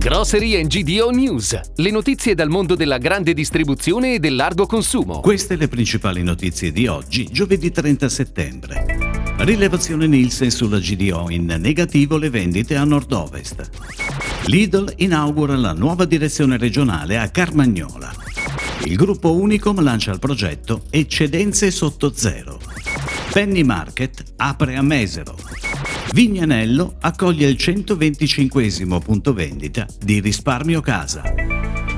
Grocery and GDO News, le notizie dal mondo della grande distribuzione e del largo consumo. Queste le principali notizie di oggi, giovedì 30 settembre. Rilevazione Nielsen sulla GDO in negativo le vendite a nord-ovest. Lidl inaugura la nuova direzione regionale a Carmagnola. Il gruppo Unicom lancia il progetto Eccedenze sotto zero. Penny Market apre a Mesero. Vignanello accoglie il 125 punto vendita di risparmio casa.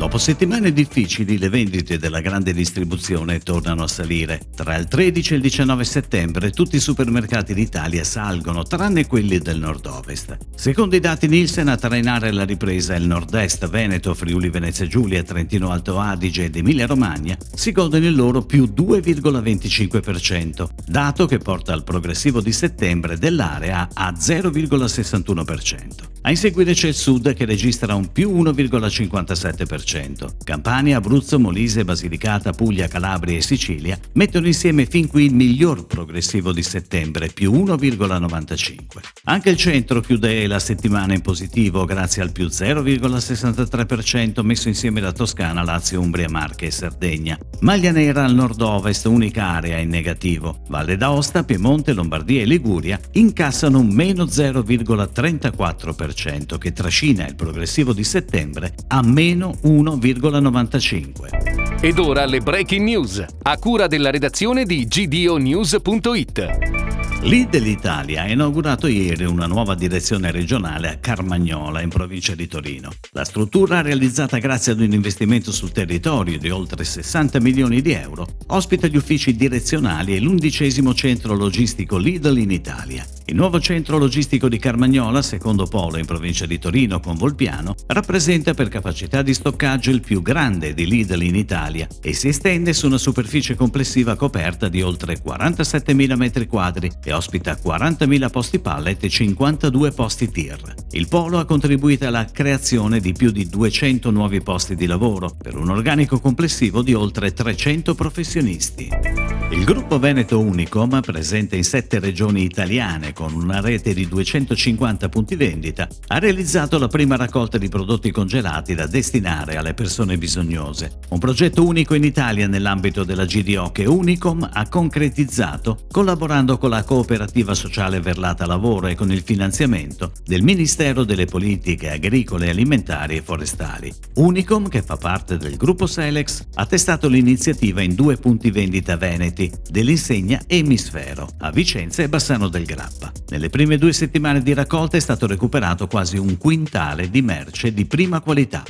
Dopo settimane difficili le vendite della grande distribuzione tornano a salire. Tra il 13 e il 19 settembre tutti i supermercati d'Italia salgono, tranne quelli del nord-ovest. Secondo i dati Nielsen a trainare la ripresa il nord-est, Veneto, Friuli Venezia Giulia, Trentino Alto Adige ed Emilia Romagna si godono il loro più 2,25%, dato che porta al progressivo di settembre dell'area a 0,61%. A inseguire c'è il sud che registra un più 1,57%. Campania, Abruzzo, Molise, Basilicata, Puglia, Calabria e Sicilia mettono insieme fin qui il miglior progressivo di settembre, più 1,95. Anche il centro chiude la settimana in positivo grazie al più 0,63% messo insieme da Toscana, Lazio, Umbria, Marche e Sardegna. Maglia nera al nord-ovest, unica area in negativo. Valle d'Aosta, Piemonte, Lombardia e Liguria incassano un meno 0,34% 1,5% che trascina il progressivo di settembre a meno 1,95%. Ed ora le breaking news, a cura della redazione di gdonews.it. Lidl Italia ha inaugurato ieri una nuova direzione regionale a Carmagnola, in provincia di Torino. La struttura, realizzata grazie ad un investimento sul territorio di oltre 60 milioni di euro, ospita gli uffici direzionali e l'undicesimo centro logistico Lidl in Italia. Il nuovo centro logistico di Carmagnola, secondo polo in provincia di Torino con Volpiano, rappresenta per capacità di stoccaggio il più grande di Lidl in Italia e si estende su una superficie complessiva coperta di oltre 47.000 m2 e ospita 40.000 posti pallet e 52 posti tir. Il polo ha contribuito alla creazione di più di 200 nuovi posti di lavoro per un organico complessivo di oltre 300 professionisti. Il gruppo Veneto Unicom, presente in sette regioni italiane con una rete di 250 punti vendita, ha realizzato la prima raccolta di prodotti congelati da destinare alle persone bisognose. Un progetto unico in Italia nell'ambito della GDO che Unicom ha concretizzato collaborando con la cooperativa sociale Verlata Lavoro e con il finanziamento del Ministero delle Politiche Agricole, Alimentari e Forestali. Unicom, che fa parte del gruppo Selex, ha testato l'iniziativa in due punti vendita veneti dell'insegna Emisfero a Vicenza e Bassano del Grappa. Nelle prime due settimane di raccolta è stato recuperato quasi un quintale di merce di prima qualità.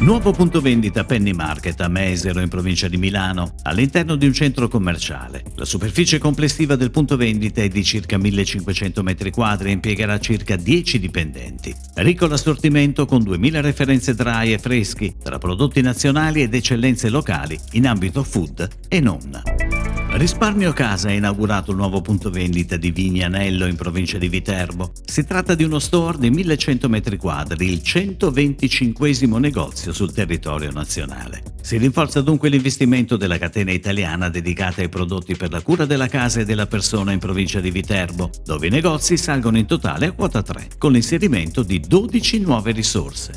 Nuovo punto vendita Penny Market a Mesero in provincia di Milano, all'interno di un centro commerciale. La superficie complessiva del punto vendita è di circa 1500 m2 e impiegherà circa 10 dipendenti. Ricco l'assortimento con 2000 referenze dry e freschi tra prodotti nazionali ed eccellenze locali in ambito food e non. Risparmio Casa ha inaugurato il nuovo punto vendita di Vignanello in provincia di Viterbo. Si tratta di uno store di 1100 m2, il 125 negozio sul territorio nazionale. Si rinforza dunque l'investimento della catena italiana dedicata ai prodotti per la cura della casa e della persona in provincia di Viterbo, dove i negozi salgono in totale a quota 3, con l'inserimento di 12 nuove risorse.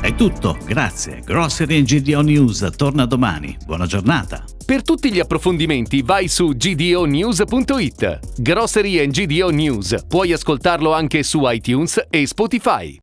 È tutto, grazie. Grocery GDO News torna domani. Buona giornata. Per tutti gli approfondimenti vai su gdonews.it. Grocery and GDO News. Puoi ascoltarlo anche su iTunes e Spotify.